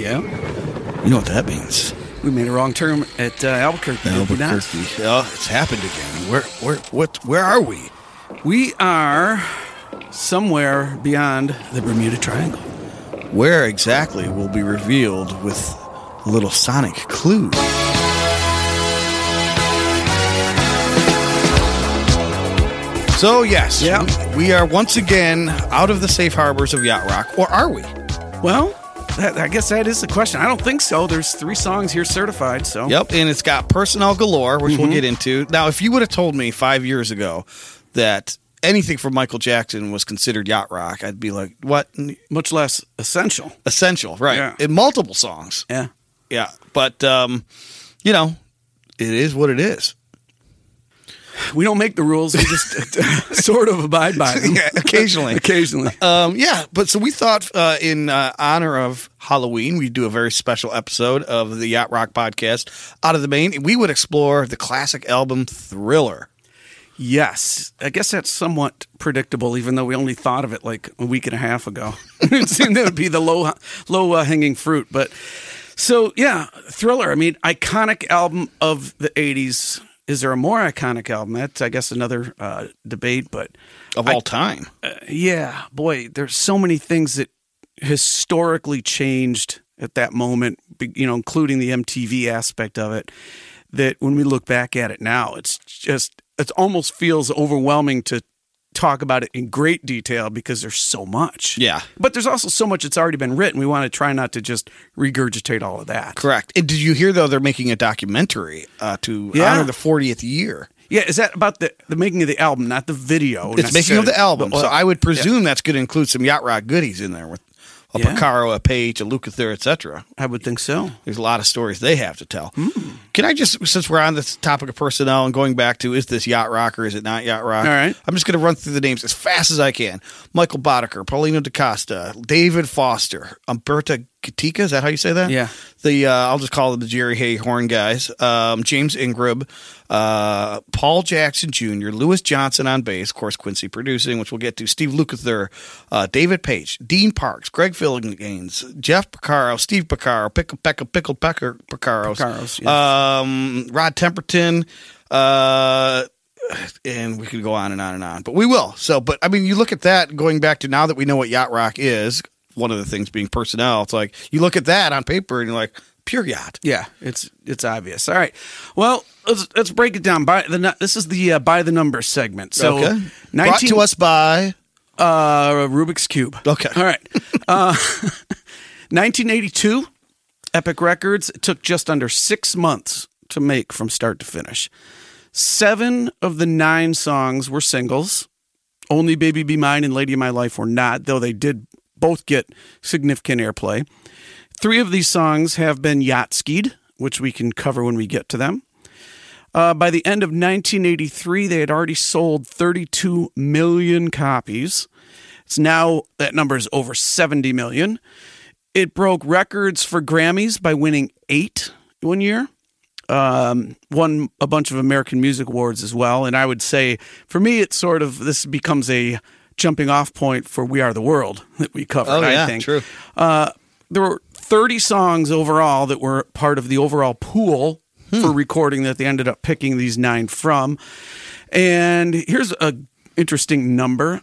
Yeah. You know what that means? We made a wrong turn at uh, Albuquerque. Albuquerque. Oh, it's happened again. Where, where, what, where are we? We are somewhere beyond the Bermuda Triangle. Where exactly will be revealed with a little sonic clue. So yes, Yeah. we, we are once again out of the safe harbors of yacht rock, or are we? Well, that, I guess that is the question. I don't think so. There's three songs here certified, so. Yep, and it's got personnel galore, which we'll get into. Now, if you would have told me five years ago that anything from Michael Jackson was considered yacht rock, I'd be like, "What? Much less essential. Essential, right? Yeah. In multiple songs, Yeah. yeah. But um, you know, it is what it is. We don't make the rules. We just sort of abide by them. Yeah, occasionally. Occasionally. Um, yeah, but so we thought uh, in uh, honor of Halloween, we'd do a very special episode of the Yacht Rock podcast out of the main. We would explore the classic album Thriller. Yes, I guess that's somewhat predictable, even though we only thought of it like a week and a half ago. it seemed that would be the low, low uh, hanging fruit. But so yeah, Thriller. I mean, iconic album of the '80s. Is there a more iconic album? That's I guess another uh, debate. But Of all time, yeah, boy, there's so many things that historically changed at that moment. You know, including the MTV aspect of it. That when we look back at it now, it's just it almost feels overwhelming to talk about it in great detail because there's so much. Yeah. but there's also so much that's already been written. We want to try not to just regurgitate all of that. correct. And did you hear though they're making a documentary uh, to Yeah. honor the 40th year? Yeah, is that about the the making of the album, not the video? It's making of the album, Well, so I would presume that's going to include some yacht rock goodies in there with a Yeah. Porcaro, a Paich, a Lukather, etc. I would think so. There's a lot of stories they have to tell. Hmm. Can I just, since we're on this topic of personnel and going back to is this yacht rock or is it not yacht rock? All right. I'm just going to run through the names as fast as I can. Michael Boddicker, Paulinho da Costa, David Foster, Umberta Gatica. Is that how you say that? Yeah. The uh, I'll just call them the Jerry Hey Horn guys. Um, James Ingram, uh, Paul Jackson Jr., Louis Johnson on bass, of course Quincy producing, which we'll get to. Steve Lukather, uh, David Paich, Dean Parks, Greg Phillinganes, Jeff Porcaro, Steve Porcaro, Pickle Pickle Pickle Pecker Picaros, Picaros, yes. um, Rod Temperton. Uh, and we could go on and on and on, but we will. So, but I mean, you look at that going back to now that we know what yacht rock is. One of the things being personnel. It's like you look at that on paper and you're like pure yacht. Yeah, it's it's obvious. All right. Well, let's let's break it down. By the this is the uh, by the numbers segment. So, okay. Brought 19 to us by uh, Rubik's cube. Okay. All right. Uh, 1982, Epic Records took just under six months to make from start to finish. Seven of the nine songs were singles. Only Baby Be Mine and Lady of My Life were not, though they did both get significant airplay. Three of these songs have been yacht skied, which we can cover when we get to them. Uh, by the end of 1983, they had already sold 32 million copies. It's now that number is over 70 million. It broke records for Grammys by winning eight one year. Um, won a bunch of American Music Awards as well. And I would say, for me, it's sort of this becomes a jumping off point for We Are the World that we covered. Oh, yeah, I think true. Uh, there were 30 songs overall that were part of the overall pool for hmm. recording that they ended up picking these nine from. And here's a interesting number.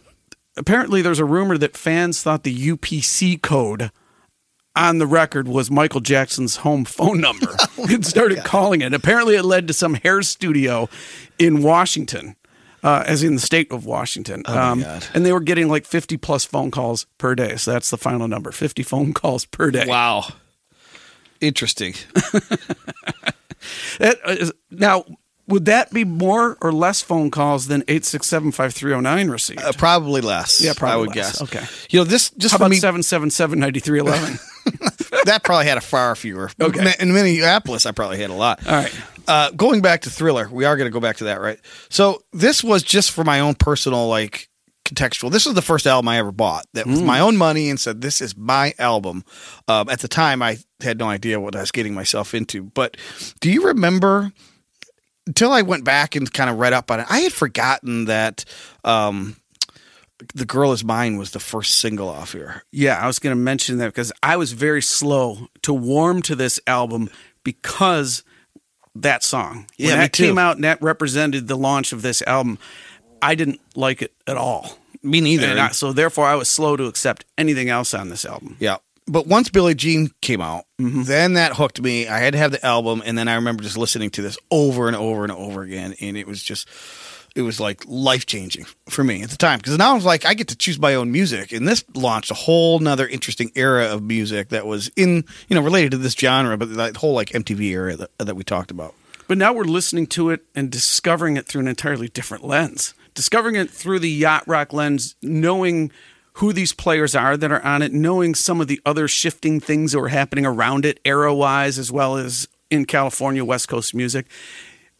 Apparently, there's a rumor that fans thought the UPC code on the record was Michael Jackson's home phone number oh and started calling it. Apparently, it led to some hair studio in Washington, uh, as in the state of Washington. Um. And they were getting like 50 plus phone calls per day. So that's the final number 50 phone calls per day. Wow. Interesting. That is- now, would that be more or less phone calls than 867 5309 received? Uh, probably less. Yeah, probably I would less. guess. Okay. You know, this just How about me, 777 9311? that probably had a far fewer. Okay. In Minneapolis, I probably had a lot. All right. Uh, going back to Thriller, we are going to go back to that, right? So this was just for my own personal, like, contextual. This was the first album I ever bought that Mm. was my own money and said, this is my album. Um, at the time, I had no idea what I was getting myself into. But do you remember until I went back and kind of read up on it, I had forgotten that um, The Girl Is Mine was the first single off here. Yeah, I was going to mention that because I was very slow to warm to this album because that song. Yeah, when that too. came out and that represented the launch of this album, I didn't like it at all. Me neither. I- so therefore, I was slow to accept anything else on this album. Yeah. But once Billie Jean came out, Mm-hmm. then that hooked me. I had to have the album, and then I remember just listening to this over and over and over again, and it was just, it was like life changing for me at the time. Because now I was like, I get to choose my own music, and this launched a whole nother interesting era of music that was in, you know, related to this genre, but that whole like MTV era that, that we talked about. But now we're listening to it and discovering it through an entirely different lens. Discovering it through the yacht rock lens, knowing who these players are that are on it, knowing some of the other shifting things that were happening around it, era wise, as well as in California, West Coast music.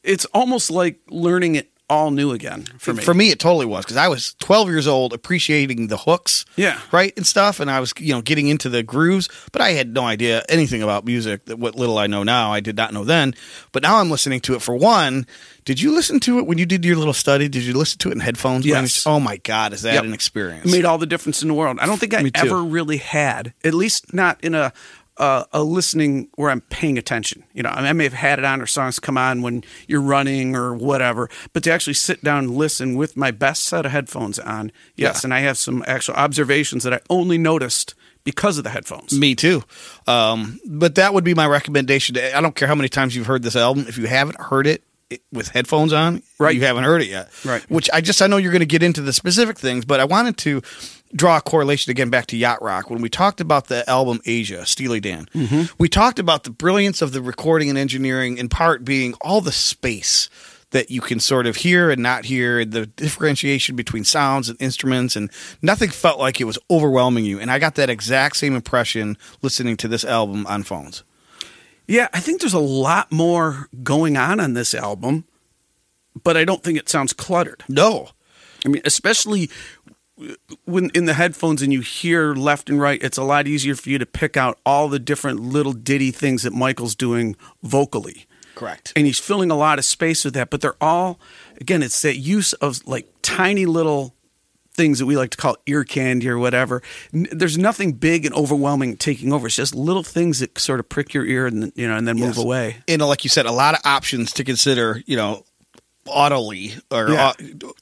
It's almost like learning it all new again for me. For me, it totally was because I was 12 years old, appreciating the hooks, Yeah. right, and stuff, and I was, you know, getting into the grooves, but I had no idea anything about music. That what little I know now, I did not know then. But now I'm listening to it. For one, did you listen to it when you did your little study? Did you listen to it in headphones? Yes. Oh my God, is that Yep. an experience? It made all the difference in the world. I don't think I ever really had, at least not in a uh, a listening where I'm paying attention. You know, I, mean, I may have had it on or songs come on when you're running or whatever, but to actually sit down and listen with my best set of headphones on, yes, Yeah. and I have some actual observations that I only noticed because of the headphones. Me too. Um, but that would be my recommendation. I don't care how many times you've heard this album. If you haven't heard it, it with headphones on, Right. you haven't heard it yet. Right. Which I just I know you're going to get into the specific things, but I wanted to draw a correlation again back to yacht rock when we talked about the album Aja, Steely Dan. Mm-hmm. We talked about the brilliance of the recording and engineering, in part being all the space that you can sort of hear and not hear, the differentiation between sounds and instruments, and nothing felt like it was overwhelming you. And I got that exact same impression listening to this album on phones. Yeah, I think there's a lot more going on on this album, but I don't think it sounds cluttered. No. I mean, especially when in the headphones and you hear left and right, it's a lot easier for you to pick out all the different little ditty things that Michael's doing vocally. Correct. And he's filling a lot of space with that, but they're all, again, it's that use of like tiny little things that we like to call ear candy or whatever. There's nothing big and overwhelming taking over. It's just little things that sort of prick your ear and then, you know, and then move Yes. away. And like you said, a lot of options to consider, you know, audibly or Yeah. au-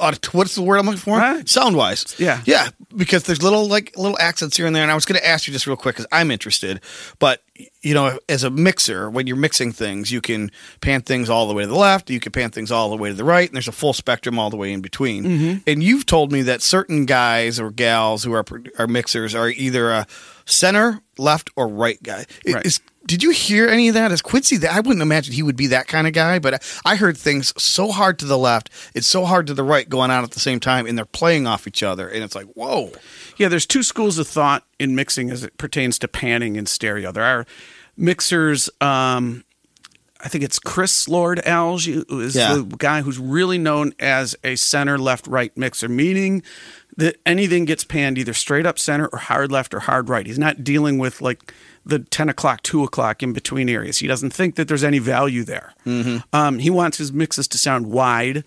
audit- what's the word I'm looking for? Right. Sound wise. Yeah. Yeah. Because there's little like little accents here and there. And I was going to ask you just real quick because I'm interested. But, you know, as a mixer, when you're mixing things, you can pan things all the way to the left, you can pan things all the way to the right, and there's a full spectrum all the way in between. Mm-hmm. And you've told me that certain guys or gals who are, are mixers are either a center, left, or right guy. Right. Is, did you hear any of that? Is Quincy that? I wouldn't imagine he would be that kind of guy, but I I heard things so hard to the left, it's so hard to the right going on at the same time, and they're playing off each other, and it's like, whoa. Yeah, there's two schools of thought in mixing as it pertains to panning and stereo. There are mixers. Um, I think it's Chris Lord Alge who is Yeah. the guy who's really known as a center left right mixer, meaning that anything gets panned either straight up center or hard left or hard right. He's not dealing with like the 10 o'clock, 2 o'clock in between areas. He doesn't think that there's any value there. Um, he wants his mixes to sound wide.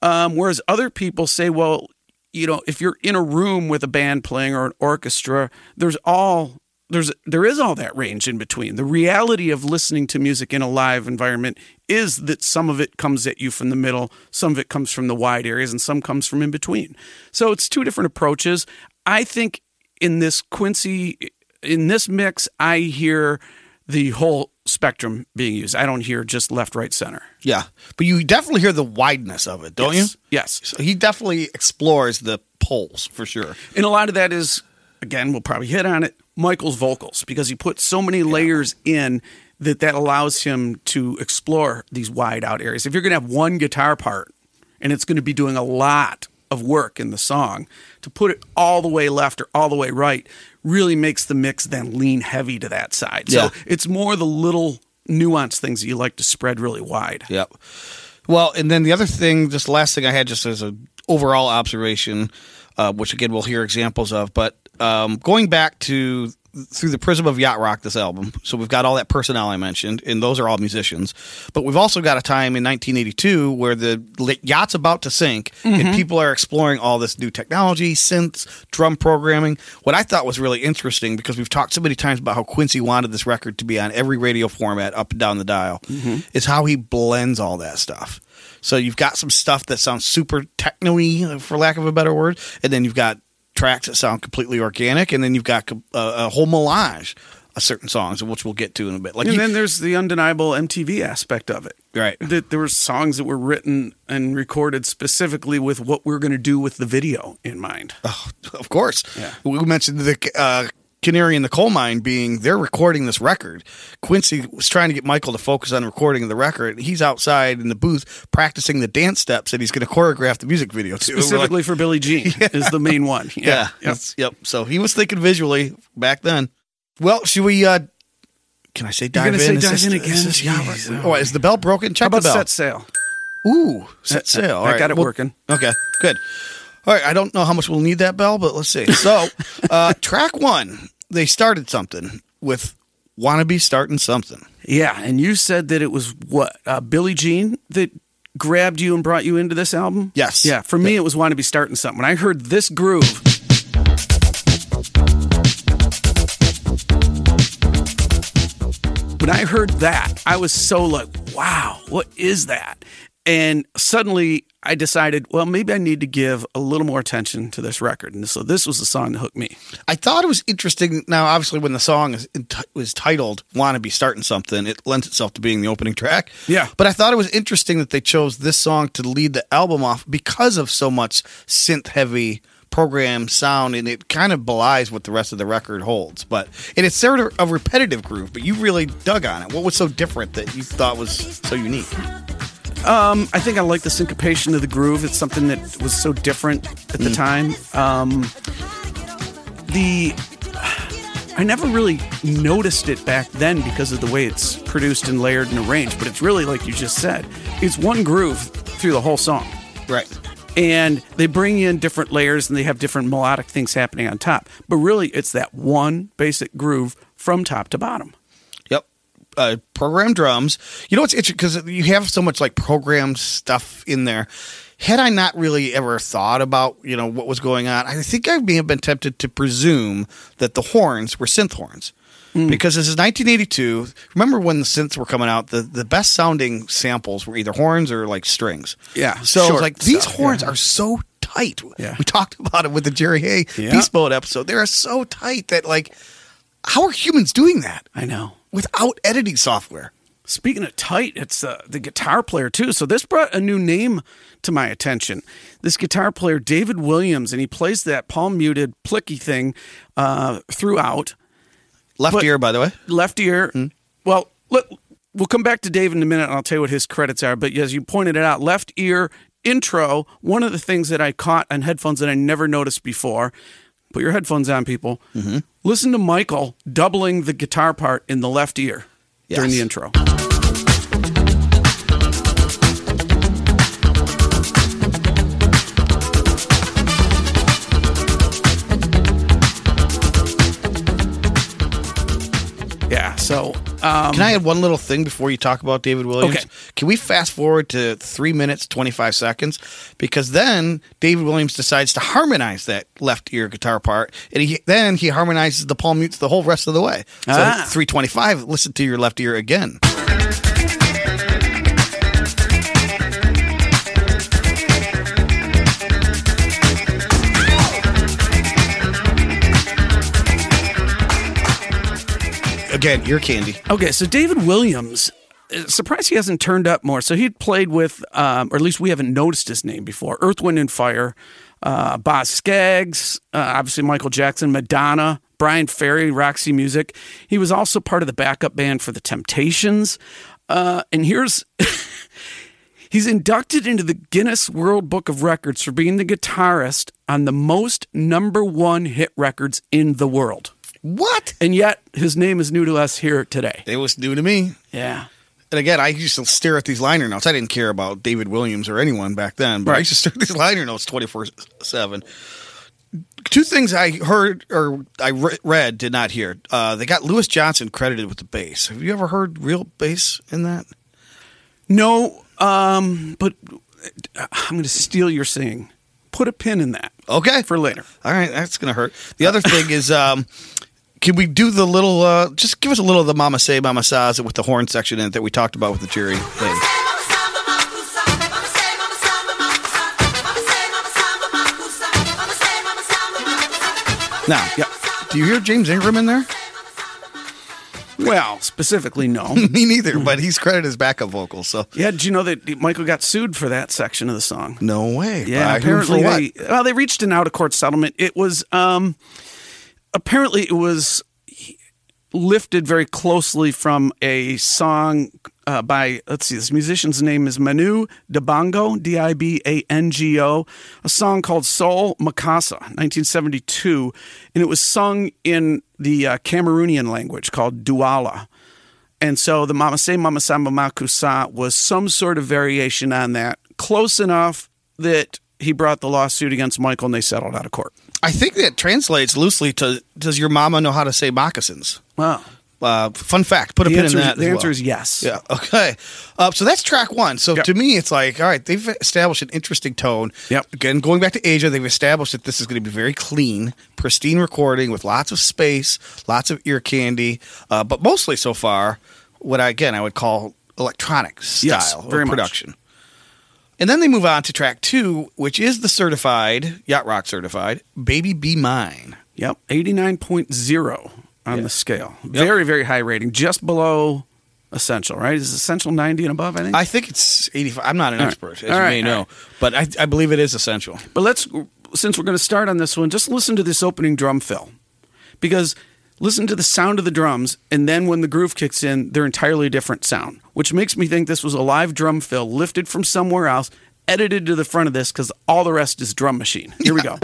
Um, whereas other people say, well, you know, if you're in a room with a band playing or an orchestra, there's all there's there is all that range in between. The reality of listening to music in a live environment is that some of it comes at you from the middle, some of it comes from the wide areas, and some comes from in between. So it's two different approaches. I think in this Quincy in this mix, I hear the whole spectrum being used. I don't hear just left, right, center. Yeah, but you definitely hear the wideness of it, don't yes. you? Yes. So he definitely explores the poles for sure. And a lot of that is, again, we'll probably hit on it, Michael's vocals, because he puts so many layers in that that allows him to explore these wide out areas. If you're going to have one guitar part and it's going to be doing a lot of work in the song, to put it all the way left or all the way right really makes the mix then lean heavy to that side. So Yeah. it's more the little nuanced things that you like to spread really wide. Yep. Well, and then the other thing, just last thing I had, just as an overall observation, uh, which again we'll hear examples of, but um, going back to through the prism of yacht rock this album. So we've got all that personnel I mentioned, and those are all musicians. But we've also got a time in 1982 where the yacht's about to sink, and mm-hmm. people are exploring all this new technology, synths, drum programming. What I thought was really interesting because we've talked so many times about how Quincy wanted this record to be on every radio format up and down the dial, mm-hmm. is how he blends all that stuff. So you've got some stuff that sounds super techno-y, for lack of a better word, and then you've got tracks that sound completely organic, and then you've got a, a whole melange of certain songs, which we'll get to in a bit. Like And you- then there's the undeniable MTV aspect of it. Right. That there were songs that were written and recorded specifically with what we're going to do with the video in mind. Oh, of course. Yeah. We mentioned the uh, Canary in the Coal Mine being they're recording this record. Quincy was trying to get Michael to focus on recording the record. He's outside in the booth practicing the dance steps that he's going to choreograph the music video to. We're like, Specifically for Billie Jean is the main one. yeah. Yeah. Yep. Yep. So he was thinking visually back then. Well, should we? uh Can I say dive gonna in? say Is dive this- in is again? this- yeah, right. Oh, is the bell broken? Check How about the bell. set sail? Ooh, set Uh, sail. uh, I right. got it Well, working. Okay, good. All right, I don't know how much we'll need that bell, but let's see. So, uh, track one, they started something with "Wanna Be Starting Something." Yeah, and you said that it was what uh, Billie Jean that grabbed you and brought you into this album. Yes. Yeah, for me it was want to be starting something. When I heard this groove, when I heard that, I was so like, "Wow, what is that?" And suddenly I decided, well, maybe I need to give a little more attention to this record. And so this was the song that hooked me. I thought it was interesting. Now, obviously, when the song is was titled "Wanna Be Starting Something," it lends itself to being the opening track. Yeah. but I thought it was interesting that they chose this song to lead the album off because of so much synth heavy program sound, and it kind of belies what the rest of the record holds. But and it's sort of a repetitive groove, but you really dug on it. What was so different that you thought was so unique? I think I like the syncopation of the groove. It's something that was so different at the time. Um, the I never really noticed it back then because of the way it's produced and layered and arranged. But it's really like you just said, it's one groove through the whole song, Right. and they bring in different layers and they have different melodic things happening on top. But really, it's that one basic groove from top to bottom. Uh, program drums. You know what's interesting because you have so much like programmed stuff in there. Had I not really ever thought about you know what was going on, I think I may have been tempted to presume that the horns were synth horns. Because this is 1982. Remember when the synths were coming out? The, the best sounding samples were either horns or like strings. Yeah, So it's like these stuff, horns yeah. are so tight. Yeah. We talked about it with the Jerry Hey Yeah. Beast Mode episode. They are so tight that like, how are humans doing that? I know. Without editing software. Speaking of tight, it's uh, the guitar player too. So this brought a new name to my attention. This guitar player, David Williams, and he plays that palm muted plicky thing uh, throughout. Left But- ear, by the way. Left ear. Well, let, we'll come back to David in a minute, and I'll tell you what his credits are. But as you pointed it out, left ear intro. One of the things that I caught on headphones that I never noticed before. Put your headphones on, people. Mm-hmm. Listen to Michael doubling the guitar part in the left ear during the intro. Yeah, so um, Can I add one little thing before you talk about David Williams? Okay. Can we fast forward to three minutes, 25 seconds? Because then David Williams decides to harmonize that left ear guitar part. And he, then he harmonizes the palm mutes the whole rest of the way. So Ah. 325, listen to your left ear again. Again, ear candy. Okay, so David Williams, uh, surprised he hasn't turned up more. So he'd played with, um, or at least we haven't noticed his name before Earth, Wind, and Fire, uh, Boz Scaggs, uh, obviously Michael Jackson, Madonna, Bryan Ferry, Roxy Music. He was also part of the backup band for The Temptations. Uh, and here's. He's inducted into the Guinness World Book of Records for being the guitarist on the most number one hit records in the world. What? And yet, his name is new to us here today. It was new to me. Yeah. And again, I used to stare at these liner notes. I didn't care about David Williams or anyone back then, but I used to stare at these liner notes 24 7. two things I heard or I re- read did not hear. Uh, they got Louis Johnson credited with the bass. Have you ever heard real bass in that? No, um, but I'm going to steal your singing. Put a pin in that Okay, for later. all right, that's gonna hurt. The other thing is, um, can we do the little? Uh, just give us a little of the Mama Say Mama Sa's with the horn section in it that we talked about with the jury thing. Now, Yeah. do you hear James Ingram in there? Well, specifically, no. Me neither, but he's credited as backup vocals. So yeah, did you know that Michael got sued for that section of the song? no way. Yeah, By apparently for what? they well they reached an out of court settlement. It was um apparently it was lifted very closely from a song uh, by let's see this musician's name is Manu Dibango D I B A N G O a song called Soul Makossa 1972 and it was sung in the uh, Cameroonian language called Douala. And so the Mama Say Mama Samba Makusa was some sort of variation on that, close enough that he brought the lawsuit against Michael and they settled out of court. I think that translates loosely to Does your mama know how to say moccasins? Wow. Uh, fun fact. Put a The pin in is, that. the answer well. is yes. Yeah. Okay. Uh, so that's track one. So Yep. to me, it's like, all right, they've established an interesting tone. Yep. Again, going back to Aja, they've established that this is going to be very clean, pristine recording with lots of space, lots of ear candy, uh, but mostly so far, what I, again I would call electronic style Yes, very much. And then they move on to track two, which is the certified, Yacht Rock certified, Baby Be Mine. Yep. 89.0 on Yeah. the scale. Very, very high rating. Just below essential, right? Is essential 90 and above, I think? I think it's 85. I'm not an All right. expert, as All you right, may know, right. but I, I believe it is essential. But let's, since we're going to start on this one, just listen to this opening drum fill. Because listen to the sound of the drums, and then when the groove kicks in, they're entirely different sound, which makes me think this was a live drum fill lifted from somewhere else, edited to the front of this, because all the rest is drum machine. Here we go.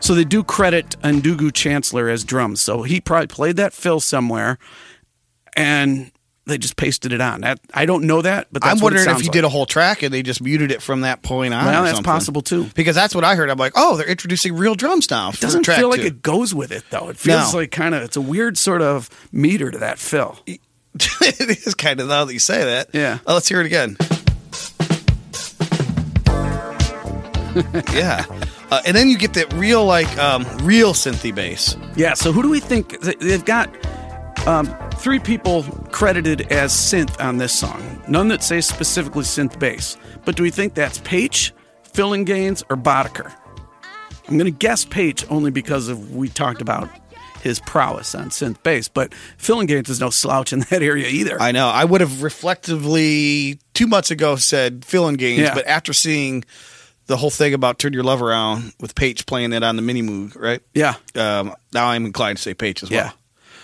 So they do credit Ndugu Chancler as drums. So he probably played that fill somewhere, and they just pasted it on. That I don't know that, but that's I'm wondering if you like. did a whole track and they just muted it from that point on. Well, that's something. possible too. Because that's what I heard. I'm like, oh, they're introducing real drums now. It doesn't feel like it goes with it though. It feels No. like kind of it's a weird sort of meter to that fill. it is kind of now that you say that. Yeah. Uh, let's hear it again. yeah. Uh, and then you get that real, like, um, real synthy bass. Yeah. So who do we think they've got? Um, three people credited as synth on this song. None that say specifically synth bass. But do we think that's Paich, Filling Gaines, or Boddicker? I'm going to guess Paich only because of we talked about his prowess on synth bass. But Phillinganes is no slouch in that area either. I know. I would have reflectively two months ago said Phil Gaines, Yeah. but after seeing the whole thing about Turn Your Love Around with Paich playing it on the mini moog, right? yeah. Um, now I'm inclined to say Paich as well. Yeah.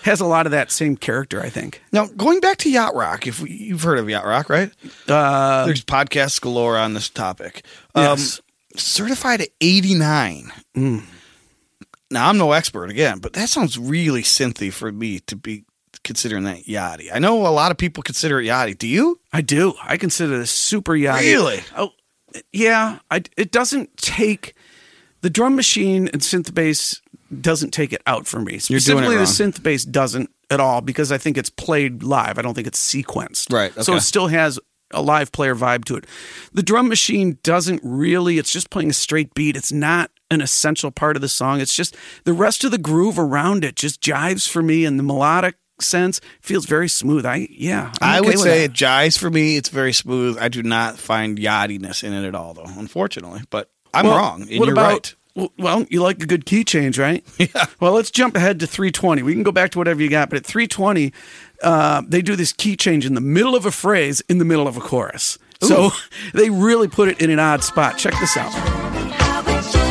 Has a lot of that same character, I think. Now, going back to Yacht Rock, if we, you've heard of Yacht Rock, right? Uh, There's podcasts galore on this topic. Um, Yes. Certified at 89. Now, I'm no expert again, but that sounds really synthy for me to be considering that yachty. I know a lot of people consider it yachty. Do you? I do. I consider this super yachty. Really? Oh, yeah. I, it doesn't take the drum machine and synth bass doesn't take it out for me. You're doing it Specifically, the synth bass doesn't at all because I think it's played live. I don't think it's sequenced. Right, So it still has a live player vibe to it. The drum machine doesn't really. It's just playing a straight beat. It's not an essential part of the song. It's just the rest of the groove around it just jives for me, and the melodic sense feels very smooth. I yeah. I'm I okay would say that. it jives for me. It's very smooth. I do not find yachtiness in it at all, though, unfortunately. But I'm Well, wrong. And what you're about? right. Well, well, you like a good key change, right? Yeah. Well, let's jump ahead to 320. We can go back to whatever you got, but at 320, uh, they do this key change in the middle of a phrase, in the middle of a chorus. So they really put it in an odd spot. Check this out. How it should.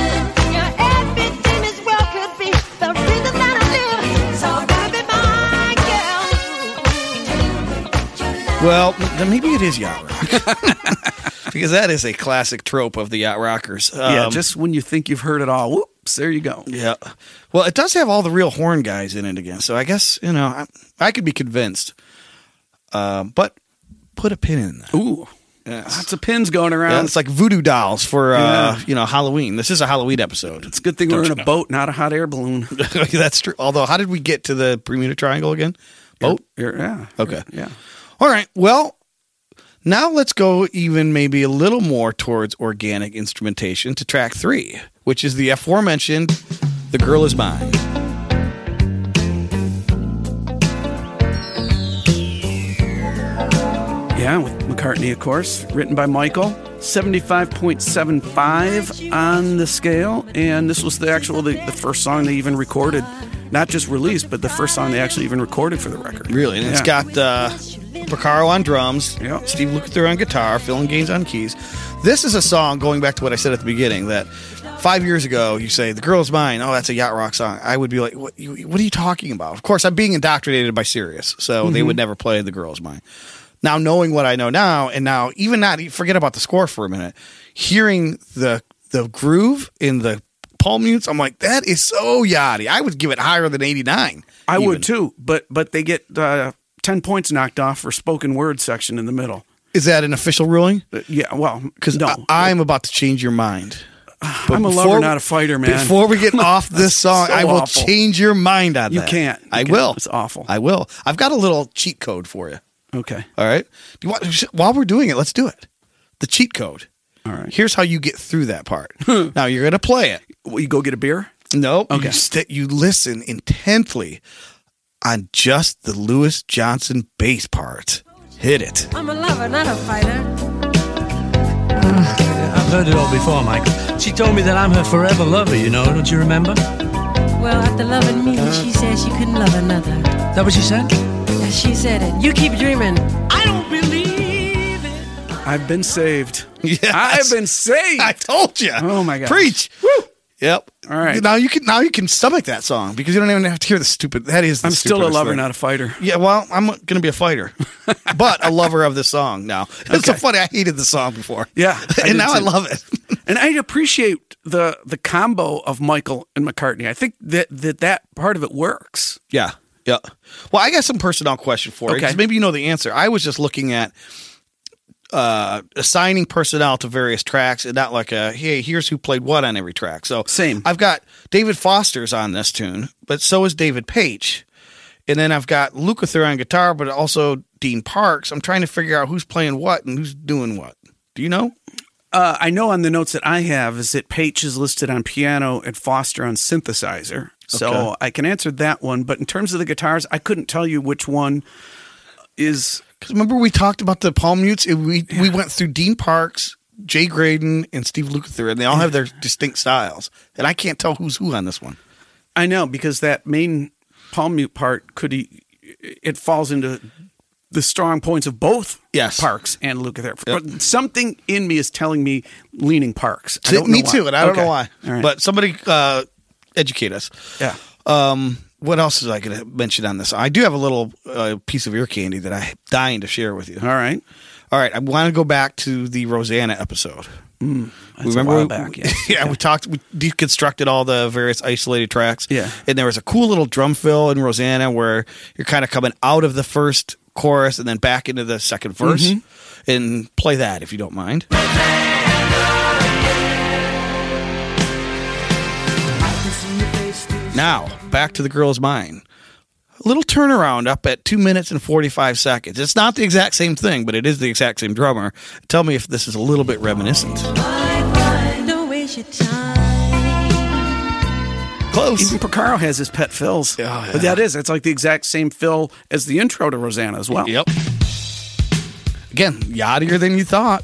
Your everything is well could be the reason that I live. So baby, my girl. Well, then maybe it is yacht rock. because that is a classic trope of the yacht rockers. yeah, Um, just when you think you've heard it all, whoops, there you go. Yeah. Well, it does have all the real horn guys in it again. So I guess, you know, I, I could be convinced. Um, but put a pin in that. Ooh, Yes. Lots of pins going around. Yeah, it's like voodoo dolls for uh, Yeah. you know Halloween. This is a Halloween episode. it's a good thing we're in a boat, not a hot air balloon. That's true. Although, how did we get to the Bermuda Triangle again? Boat. You're- yeah. Okay. Yeah. All right. Well, now let's go even maybe a little more towards organic instrumentation to track three, which is the aforementioned "The Girl Is Mine." Yeah, with McCartney, of course, written by Michael. 75.75 on the scale. And this was the actual, the, the first song they even recorded. Not just released, but the first song they actually even recorded for the record. Really, and it's Yeah. got uh, Porcaro on drums, Yeah. Steve Lukather on guitar, Phillinganes on keys. This is a song going back to what I said at the beginning that five years ago you say the Girl's mine. Oh, that's a yacht rock song. I would be like, what? You, what are you talking about? Of course, I'm being indoctrinated by Sirius, so Mm-hmm. they would never play the Girl's mine. Now knowing what I know now, and now even not forget about the score for a minute, hearing the the groove in the palm mutes, I'm like, that is so yachty. I would give it higher than 89. I even. would too, but but they get uh, 10 points knocked off for spoken word section in the middle. Is that an official ruling? Uh, yeah, well, Because no. I, am about to change your mind. But I'm a before- lover, not a fighter, man. Before we get off this song, so I will awful. change your mind on You that. can't. You I can't. I will. It's awful. I will. I've got a little cheat code for you. okay. All right. Do you want, while we're doing it, let's do it. The cheat code. All right. Here's how you get through that part. now you're going to play it. Will you go get a beer? No. Okay. You, st- you listen intently on just the Louis Johnson bass part. Hit it. I'm a lover, not a fighter. I've heard it all before, Michael. She told me that I'm her forever lover, you know, don't you remember? Is Well, after loving me, she said she couldn't love another. that what she said? And she said it. You keep dreaming. I don't believe it. I've been saved. Yes. I've been saved. I told you. Oh, my god. Preach. Woo. Yep. All right. Now you can now you can stomach that song because you don't even have to hear the stupid. That is. The I'm still a lover, thing. not a fighter. Yeah. Well, I'm going to be a fighter, but a lover of the song. Now it's so funny. I hated the song before. Yeah, and now I love it. And I appreciate the the combo of Michael and McCartney. I think that that, that part of it works. yeah. Yeah. Well, I got some personnel question for you Okay. 'cause maybe you know the answer. I was just looking at uh assigning personnel to various tracks and not like a hey here's who played what on every track so Same. i've got david foster's on this tune but so is david Paich and then i've got lukather on guitar but also dean parks i'm trying to figure out who's playing what and who's doing what do you know Uh, I know on the notes that I have is that Paich is listed on piano and Foster on synthesizer. So Okay. I can answer that one. But in terms of the guitars, I couldn't tell you which one is. Because remember we talked about the palm mutes and we we went through dean parks jay graydon and steve lukather and they all have their distinct styles and i can't tell who's who on this one I know because that main palm mute part could e- it falls into the strong points of both Yes. Parks and Lukather. Yep. But something in me is telling me leaning Parks. I don't know me why. too, and I don't Okay. know why. Right. But somebody uh, educate us. yeah. Um, what else is I going to mention on this? I do have a little uh, piece of ear candy that I'm dying to share with you. All right. All right, I want to go back to the Rosanna episode. That's a while back. Yeah. yeah, we talked, we deconstructed all the various isolated tracks. Yeah. and there was a cool little drum fill in Rosanna where you're kind of coming out of the first chorus and then back into the second verse. Mm-hmm. And play that if you don't mind. Now, back to the girl's mine. A little turnaround up at two minutes and 45 seconds. It's not the exact same thing, but it is the exact same drummer. Tell me if this is a little bit reminiscent. Don't waste your time. Close. Even Porcaro has his pet fills. Oh, yeah. But that is, it's like the exact same fill as the intro to Rosanna as well. Yep. Again, yachtier than you thought.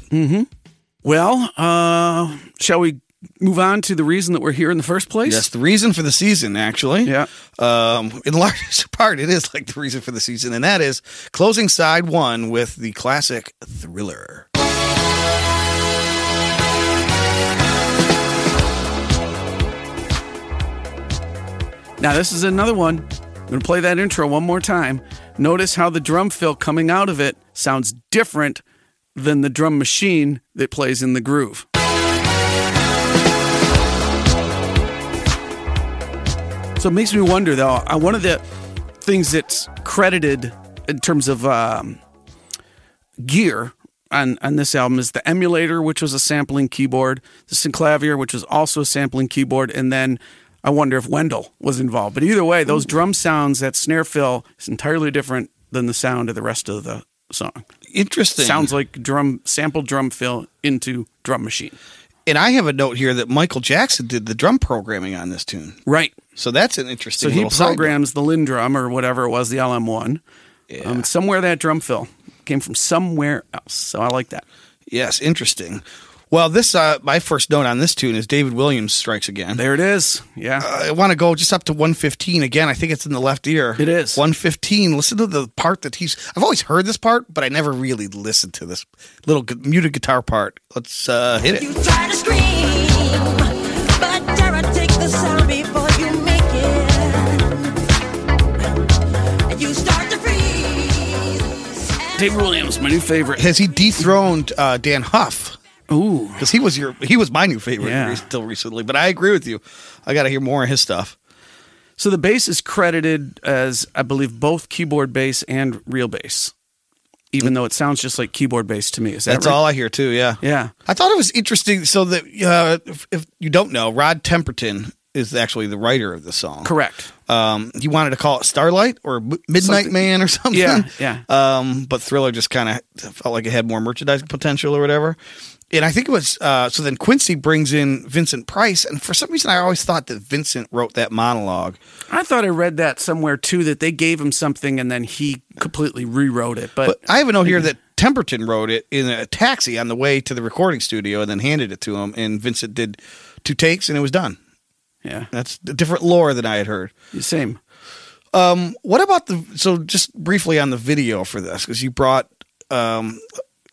Well, uh, shall we move on to the reason that we're here in the first place? That's the reason for the season, actually. Yeah. Um, in large part, it is like the reason for the season, and that is closing side one with the classic thriller. Now, this is another one. I'm going to play that intro one more time. Notice how the drum fill coming out of it sounds different than the drum machine that plays in the groove. So it makes me wonder, though. uh, One of the things that's credited in terms of um, gear on on this album is the emulator, which was a sampling keyboard, the synclavier, which was also a sampling keyboard, and then I wonder if Wendel was involved. But either way, those drum sounds, that snare fill is entirely different than the sound of the rest of the song. Interesting. Sounds like drum sampled drum fill into drum machine. And I have a note here that Michael Jackson did the drum programming on this tune. Right. So that's an interesting. So he little side note. programs the LinnDrum or whatever it was, the LM1. Yeah. Um, somewhere that drum fill came from somewhere else. So I like that. Yes, interesting. Well, this uh, my first note on this tune is David Williams strikes again. There it is. Yeah. I want to go just up to 115 again. I think it's in the left ear. It is. 115. Listen to the part that he's. I've always heard this part, but I never really listened to this little gu- muted guitar part. Let's uh, hit You it. Dave Williams, my new favorite. Has he dethroned uh, Dann Huff? Ooh. Because he was your he was my new favorite Yeah. still recently. But I agree with you. I got to hear more of his stuff. So the bass is credited as, I believe, both keyboard bass and real bass, even though it sounds just like keyboard bass to me. Is that That's right? all I hear too. Yeah. Yeah. I thought it was interesting. So that uh, if, if you don't know, Rod Temperton is actually the writer of the song. Correct. Um, he wanted to call it Starlight or Midnight Something- Man or something. Yeah, yeah. Um, but Thriller just kind of felt like it had more merchandising potential or whatever. And I think it was uh, so. Then Quincy brings in Vincent Price, and for some reason, I always thought that Vincent wrote that monologue. I thought I read that somewhere too that they gave him something and then he completely rewrote it. But, But I have a note here that Temperton wrote it in a taxi on the way to the recording studio, and then handed it to him. And Vincent did two takes, and it was done. Yeah, That's a different lore than I had heard. same. Um, what about the so just briefly on the video for this because you brought um,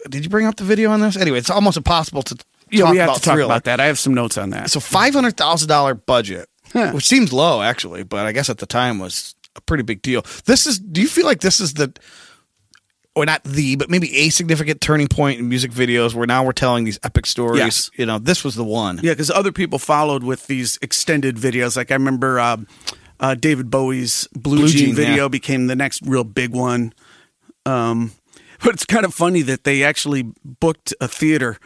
did you bring up the video on this? Anyway, it's almost impossible to Yeah, talk we have about to talk Thriller. about that. I have some notes on that. So five hundred thousand dollar budget, Huh. which seems low actually, but I guess at the time was a pretty big deal. This is. Do you feel like this is the or not the, but maybe a significant turning point in music videos where now we're telling these epic stories. Yes. You know, this was the one. Yeah, because other people followed with these extended videos. Like I remember um, uh, David Bowie's Blue, Blue Jean, Jean, video yeah. became the next real big one. Um, but it's kind of funny that they actually booked a theater,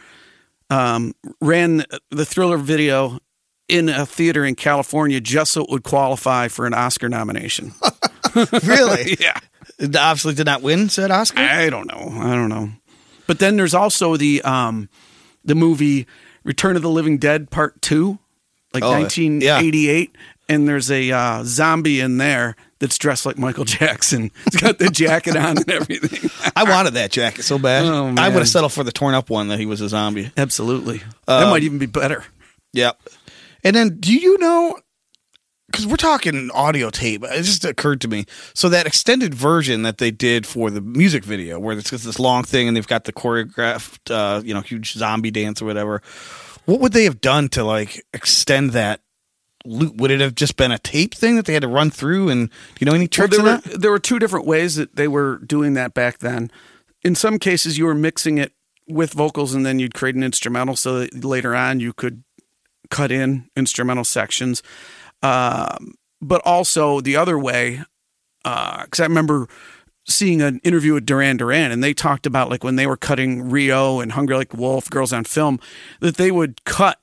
um, ran the Thriller video in a theater in California just so it would qualify for an Oscar nomination. really? yeah. Obviously did not win, said Oscar. I don't know. I don't know. But then there's also the um the movie Return of the Living Dead Part 2, like Oh, yeah. 1988 and there's a uh, zombie in there that's dressed like Michael Jackson. He's got the jacket on and everything. I wanted that jacket so bad. Oh, I would have settled for the torn up one that he was a zombie. Absolutely. that Um, might even be better. Yep. And then, do you know? Because we're talking audio tape. It just occurred to me. So that extended version that they did for the music video, where it's just this long thing, and they've got the choreographed, uh, you know, huge zombie dance or whatever. What would they have done to like extend that loop? Would it have just been a tape thing that they had to run through? And do you know any Well, tricks there were that? there were two different ways that they were doing that back then. In some cases, you were mixing it with vocals, and then you'd create an instrumental, so that later on you could cut in instrumental sections. Um, but also the other way, because I remember seeing an interview with Duran Duran, and they talked about like when they were cutting Rio and Hungry Like Wolf, Girls on Film, that they would cut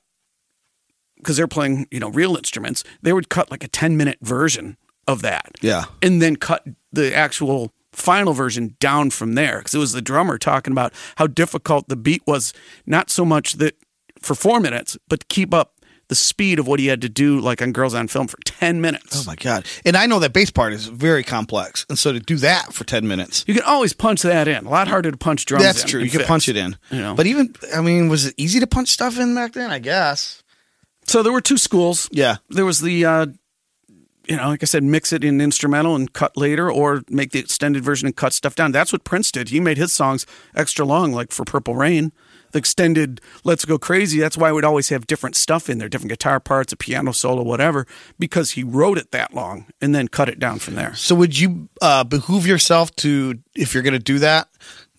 because they're playing you know real instruments. They would cut like a ten minute version of that Yeah. and then cut the actual final version down from there because it was the drummer talking about how difficult the beat was not so much that for four minutes but to keep up the speed of what he had to do like on girls on film for 10 minutes Oh my god! And I know that bass part is very complex, and so to do that for ten minutes, you can always punch that in a lot harder to punch drums That's in true. You can fix, punch it in. you know. But even, I mean, was it easy to punch stuff in back then? I guess. so there were two schools Yeah. there was the uh you know like i said mix it in instrumental and cut later or make the extended version and cut stuff down that's what prince did he made his songs extra long like for purple rain the extended let's go crazy that's why we'd always have different stuff in there different guitar parts a piano solo whatever because he wrote it that long and then cut it down from there. So would you uh, behoove yourself to, if you're going to do that,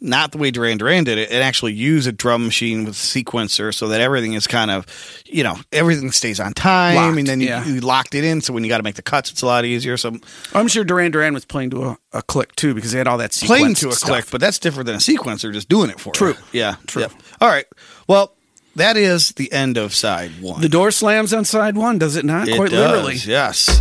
not the way Duran Duran did it, and actually use a drum machine with a sequencer so that everything is kind of, you know, everything stays on time, Locked, and then you, yeah. you locked it in. So when you got to make the cuts, it's a lot easier. So I'm sure Duran Duran was playing to a, a click too because they had all that playing to a stuff. click, but that's different than a sequencer just doing it for you, True. you. Yeah, True. Yep. All right. Well, that is the end of side one. The door slams on side one, does it not? It Quite does, literally. Yes.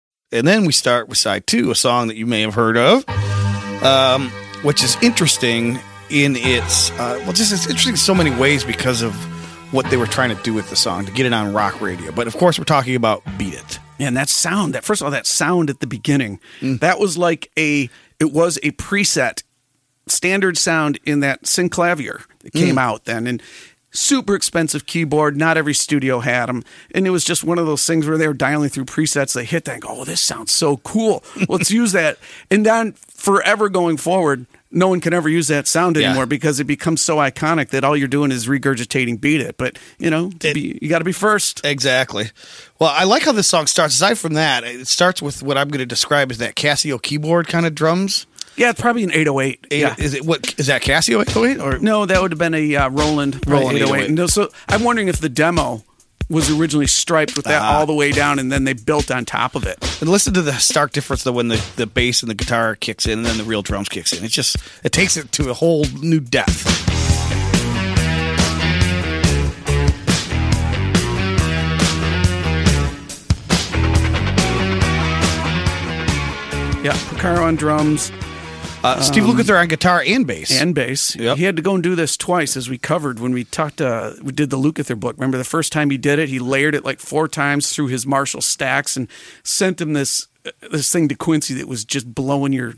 And then we start with side two, a song that you may have heard of, um, which is interesting in its, uh, well, just it's interesting in so many ways because of what they were trying to do with the song to get it on rock radio. But of course, we're talking about Beat It. And that sound, that first of all, that sound at the beginning, that was like a, it was a preset standard sound in that synclavier that came out then. And super expensive keyboard. Not every studio had them. And it was just one of those things where they were dialing through presets. They hit that and go, oh, this sounds so cool. Let's use that. And then forever going forward, no one can ever use that sound Yeah. anymore because it becomes so iconic that all you're doing is regurgitating beat it. But, you know, to It- be, you got to be first. Exactly. Well, I like how this song starts. Aside from that, it starts with what I'm going to describe as that Casio keyboard kind of drums. Yeah, it's probably an 808. Eight- yeah. Is it what is that Casio 808 or No, that would have been a uh, Roland Roland 808. 808. No, so I'm wondering if the demo was originally striped with that Ah. all the way down, and then they built on top of it. And listen to the stark difference though when the, the bass and the guitar kicks in and then the real drums kicks in. It just it takes it to a whole new depth. Yeah, Porcaro on drums Uh, Steve Lukather on guitar and bass. and bass. Yep. He had to go and do this twice, as we covered when we talked. Uh, we did the Lukather book. Remember the first time he did it, he layered it like four times through his Marshall stacks and sent him this uh, this thing to Quincy that was just blowing your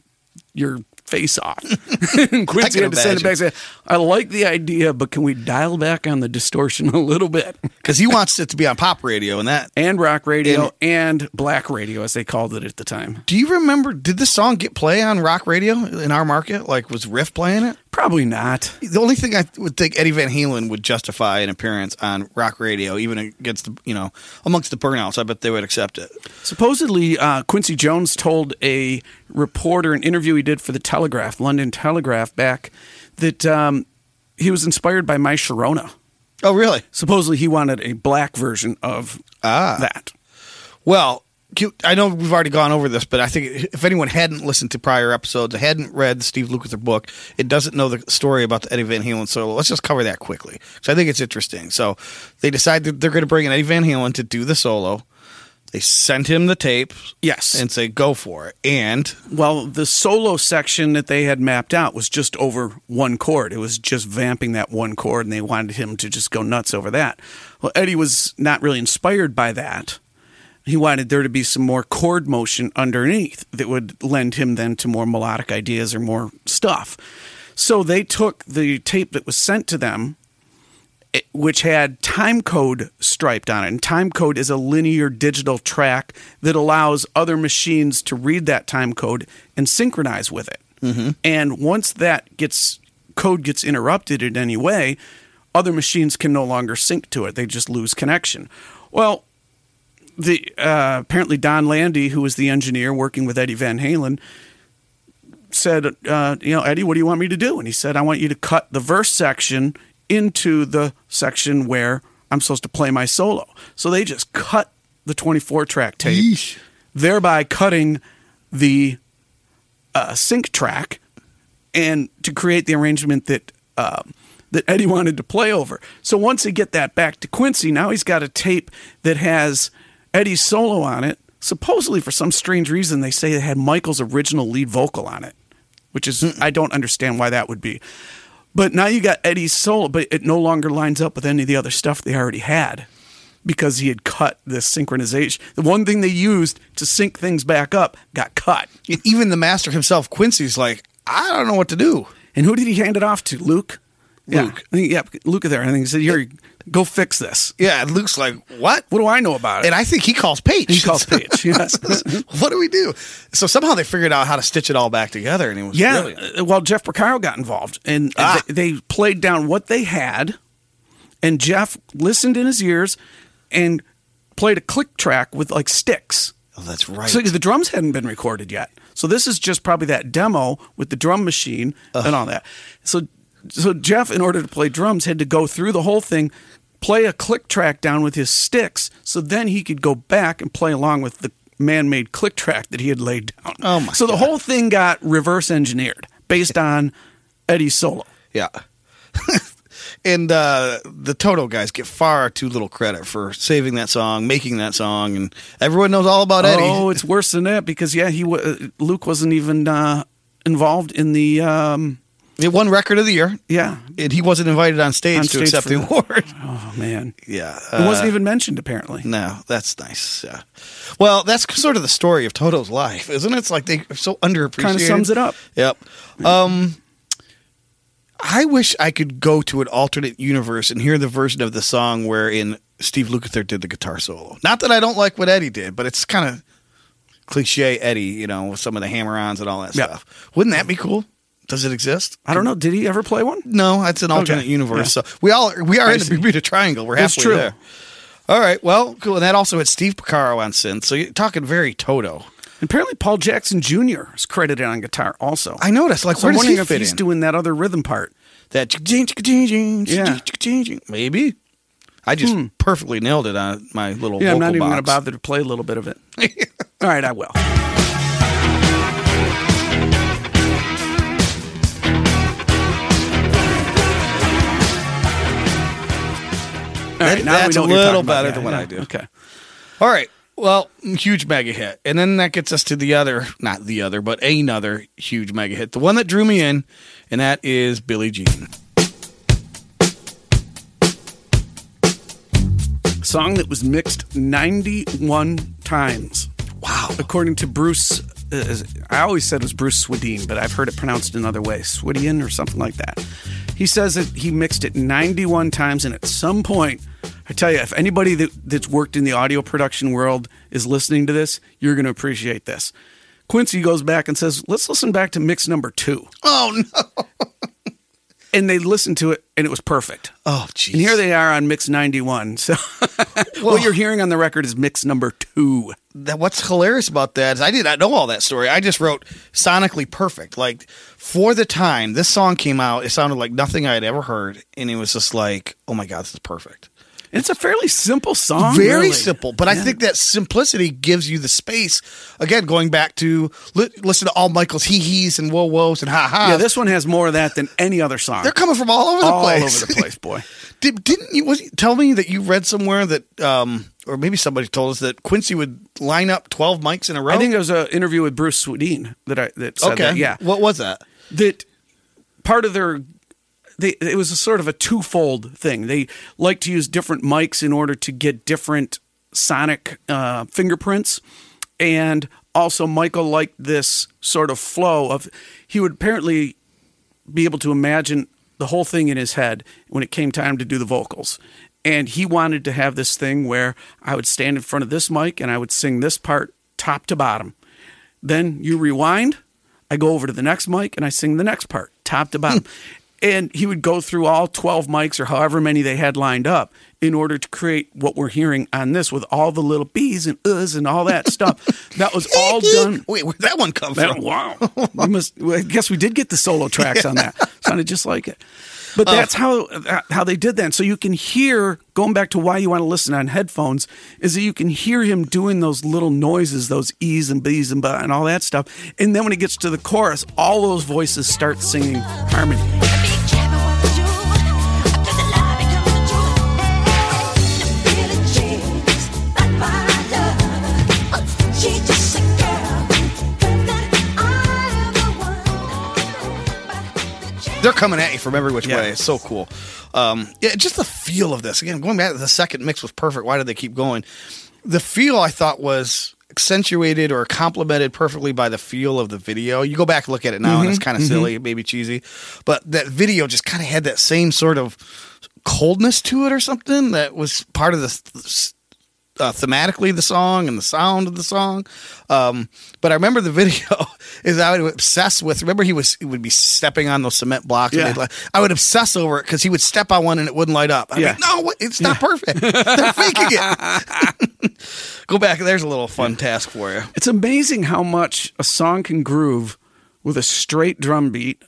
your face off. and Quincy had to send it back. and Say, I like the idea, but can we dial back on the distortion a little bit? because he wants it to be on pop radio and that. and rock radio and black radio, as they called it at the time. Do you remember? Did this song get play on rock radio in our market? Like, was Riff playing it? Probably not. The only thing I would think Eddie Van Halen would justify an appearance on rock radio, even against the you know amongst the burnouts. I bet they would accept it. Supposedly, uh, Quincy Jones told a reporter, an interview he did for the Telegraph, London Telegraph, back that um, he was inspired by My Sharona. Oh, really? Supposedly, he wanted a black version of Ah. that. Well, I know we've already gone over this, but I think if anyone hadn't listened to prior episodes, hadn't read the Steve Lukather book, it doesn't know the story about the Eddie Van Halen solo. Let's just cover that quickly. So I think it's interesting. So they decide that they're going to bring in Eddie Van Halen to do the solo. They sent him the tape Yes. and say, go for it. And Well, the solo section that they had mapped out was just over one chord. It was just vamping that one chord, and they wanted him to just go nuts over that. Well, Eddie was not really inspired by that. He wanted there to be some more chord motion underneath that would lend him then to more melodic ideas or more stuff. So they took the tape that was sent to them eh, which had time code striped on it. And time code is a linear digital track that allows other machines to read that time code and synchronize with it. Mm-hmm. And once that gets code gets interrupted in any way, other machines can no longer sync to it. They just lose connection. Well, the uh, apparently Donn Landee, who was the engineer working with Eddie Van Halen, said, uh, "You know, Eddie, what do you want me to do?" And he said, "I want you to cut the verse section into the section where I'm supposed to play my solo." So they just cut the 24 track tape, thereby cutting the uh, sync track, and to create the arrangement that. Uh, that Eddie wanted to play over. So once they get that back to Quincy, now he's got a tape that has Eddie's solo on it. Supposedly, for some strange reason, they say it had Michael's original lead vocal on it, which is I don't understand why that would be. But now you got Eddie's solo, but it no longer lines up with any of the other stuff they already had because he had cut this synchronization. The one thing they used to sync things back up got cut. even the master himself, Quincy's like, I don't know what to do. And who did he hand it off to? Luke. Yeah. Luke. I think, yeah, Lukather. I think he said, "Here, go fix this." Yeah, and Luke's like, what? What do I know about it? And I think he calls Paich. He calls Paich, yes. what do we do? So somehow they figured out how to stitch it all back together, and it was yeah. brilliant. uh, Well, Jeff Porcaro got involved, and Ah. they, they played down what they had, and Jeff listened in his ears and played a click track with like sticks. Oh, that's right. So the drums hadn't been recorded yet. So this is just probably that demo with the drum machine and all that. So so Jeff, in order to play drums, had to go through the whole thing, play a click track down with his sticks, so then he could go back and play along with the man-made click track that he had laid down. Oh, my So the whole thing got reverse engineered based on Eddie's solo. yeah. and uh, the Toto guys get far too little credit for saving that song, making that song, and everyone knows all about Eddie. Oh, it's worse than that because yeah, he wa- uh, Luke wasn't even uh, involved in the um, It won record of the year, yeah. and he wasn't invited on stage On to stage accept for the award. Oh man, yeah, it wasn't uh, even mentioned apparently. No, that's nice. Yeah. Well, that's sort of the story of Toto's life, isn't it? It's like they are so underappreciated. Kind of sums it up. Yep. Um, I wish I could go to an alternate universe and hear the version of the song wherein Steve Lukather did the guitar solo. Not that I don't like what Eddie did, but it's kind of cliche Eddie, you know, with some of the hammer-ons and all that Yep. stuff. Wouldn't that be cool? Does it exist? I don't know. Did he ever play one? No, it's an alternate Okay. universe. Yeah. So we all we are I in the. Bermuda Triangle. We're halfway true. there. All right. Well, cool. And that also had Steve Porcaro on synth. So you're talking very Toto. Apparently, Paul Jackson Jr. is credited on guitar also. I noticed. Like, so I'm wondering he if he's in? doing that other rhythm part. that Yeah. maybe. I just hmm. perfectly nailed it on my little. Yeah, I'm not even going to bother to play a little bit of it. All right, I will. All right, That- now that we that's know a little about. better Yeah, than what yeah, I do. Okay. All right. Well, huge mega hit. And then that gets us to the other, not the other, but another huge mega hit. The one that drew me in, and that is Billie Jean. Song that was mixed 91 times. Wow. According to Bruce, uh, I always said it was Bruce Swedien, but I've heard it pronounced another way, Swedien or something like that. He says that he mixed it 91 times, and at some point, I tell you, if anybody that, that's worked in the audio production world is listening to this, you're going to appreciate this. Quincy goes back and says, "Let's listen back to mix number two. Oh, no. and they listened to it, and it was perfect. Oh, jeez. And here they are on mix 91. So what you're hearing on the record is mix number two. that what's hilarious about that is I did not know all that story. I just wrote sonically perfect. Like for the time this song came out, it sounded like nothing I had ever heard, and it was just like, oh my god, this is perfect. It's a fairly simple song. Very really. simple, but I think that simplicity gives you the space. Again, going back to li- listen to all Michael's hee hees and whoa whoas and ha ha. Yeah, this one has more of that than any other song. they're coming from all over the all place. over the place, boy. Did, didn't you was, tell me that you read somewhere that, um, or maybe somebody told us that Quincy would line up twelve mics in a row? I think there was an interview with Bruce Swedien that I that said okay, that. Yeah, What was that? that part of their they it was a sort of a twofold thing. They like to use different mics in order to get different sonic uh, fingerprints, and also Michael liked this sort of flow of he would apparently be able to imagine the whole thing in his head when it came time to do the vocals. And he wanted to have this thing where I would stand in front of this mic and I would sing this part top to bottom. Then you rewind, I go over to the next mic and I sing the next part, top to bottom. And he would go through all 12 mics or however many they had lined up in order to create what we're hearing on this with all the little bees and uhs and all that stuff. that was all done. Wait, where'd that one come That- from? wow. we must, well, I guess we did get the solo tracks on that. Sounded just like it. But uh. that's how how they did that. So you can hear going back to why you want to listen on headphones is that you can hear him doing those little noises, those e's and b's and ba and all that stuff. And then when it gets to the chorus, all those voices start singing harmony. They're coming at you from every which Yeah. way. It's so cool. Um, yeah, just the feel of this. Again, going back to the second mix was perfect. Why did they keep going? The feel I thought was accentuated or complemented perfectly by the feel of the video. You go back and look at it now, and it's Mm-hmm. kind of silly, maybe cheesy, but that video just kind of had that same sort of coldness to it or something that was part of the uh, thematically the song and the sound of the song. Um, but I remember the video is I would obsess with. Remember he was he would be stepping on those cement blocks. Yeah. I would obsess over it because he would step on one and it wouldn't light up. I'd Yeah. be, no, it's not perfect. They're faking it. Go back. There's a little fun task for you. It's amazing how much a song can groove with a straight drum beat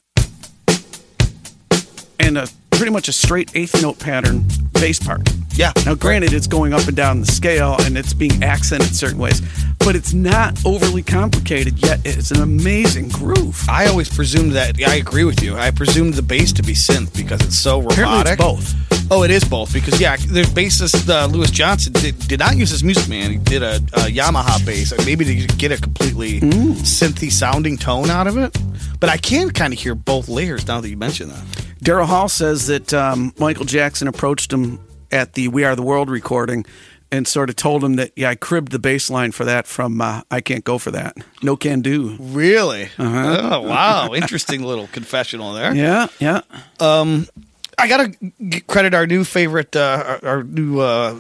and a pretty much a straight eighth note pattern bass part. Yeah. Now, granted, it's going up and down the scale and it's being accented certain ways, but it's not overly complicated yet. It's an amazing groove. I always presumed that. I agree with you. I presumed the bass to be synth because it's so robotic. it's both. Oh, it is both because yeah, the bassist uh, Louis Johnson did, did not use his Music Man. He did a, a Yamaha bass, maybe to get a completely synthy sounding tone out of it. But I can kind of hear both layers now that you mention that. Daryl Hall says that um, Michael Jackson approached him at the We Are the World recording and sort of told him that, yeah, I cribbed the bass line for that from uh, I Can't Go For That. No Can Do. Really? Oh, wow! Interesting little confessional there. Yeah, yeah. I gotta g- credit our new favorite, uh, our, our new uh,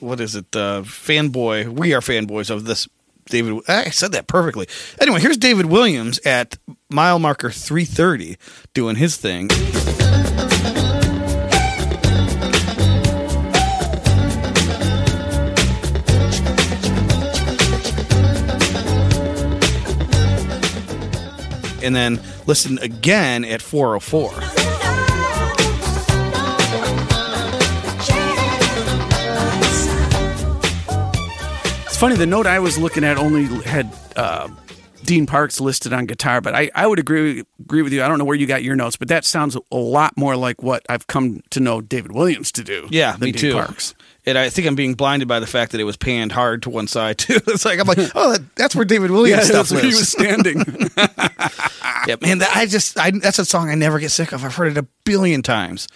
what is it, uh, fanboy. We are fanboys of this. David, I said that perfectly. Anyway, here's David Williams at mile marker 330 doing his thing. And then listen again at 404. Funny, the note I was looking at only had uh, Dean Parks listed on guitar, but I, I would agree agree with you. I don't know where you got your notes, but that sounds a lot more like what I've come to know David Williams to do. Yeah, than me Dean too. Parks. And I think I'm being blinded by the fact that it was panned hard to one side too. It's like I'm like, oh, that, that's where David Williams Yeah, stuff that's where he was standing. yeah, man, that, I just I, that's a song I never get sick of. I've heard it a billion times.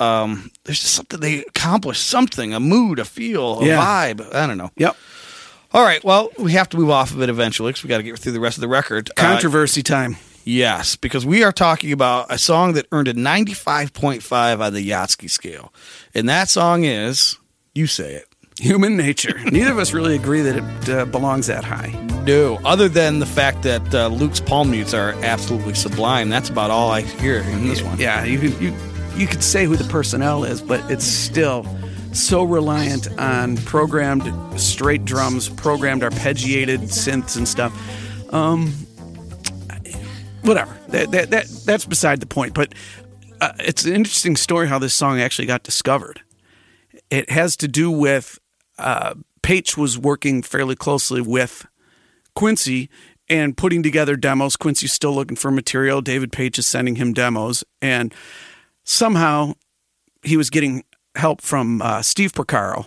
Um, there's just something they accomplish, something, a mood, a feel, a Yeah. vibe. I don't know. yep. All right, well, we have to move off of it eventually because we got to get through the rest of the record. Uh, Controversy time. Yes, because we are talking about a song that earned a 95.5 on the Yachtski scale. And that song is, you say it. Human nature. Neither of us really agree that it uh, belongs that high. No, other than the fact that uh, Luke's palm mutes are absolutely sublime. That's about all I hear in this one. Yeah, you you you could say who the personnel is, but it's still so reliant on programmed straight drums, programmed arpeggiated synths and stuff. Um, whatever. That, that that that's beside the point. But uh, it's an interesting story how this song actually got discovered. It has to do with uh, was working fairly closely with Quincy and putting together demos. Quincy's still looking for material. David Paich is sending him demos, and somehow he was getting help from uh, Steve Porcaro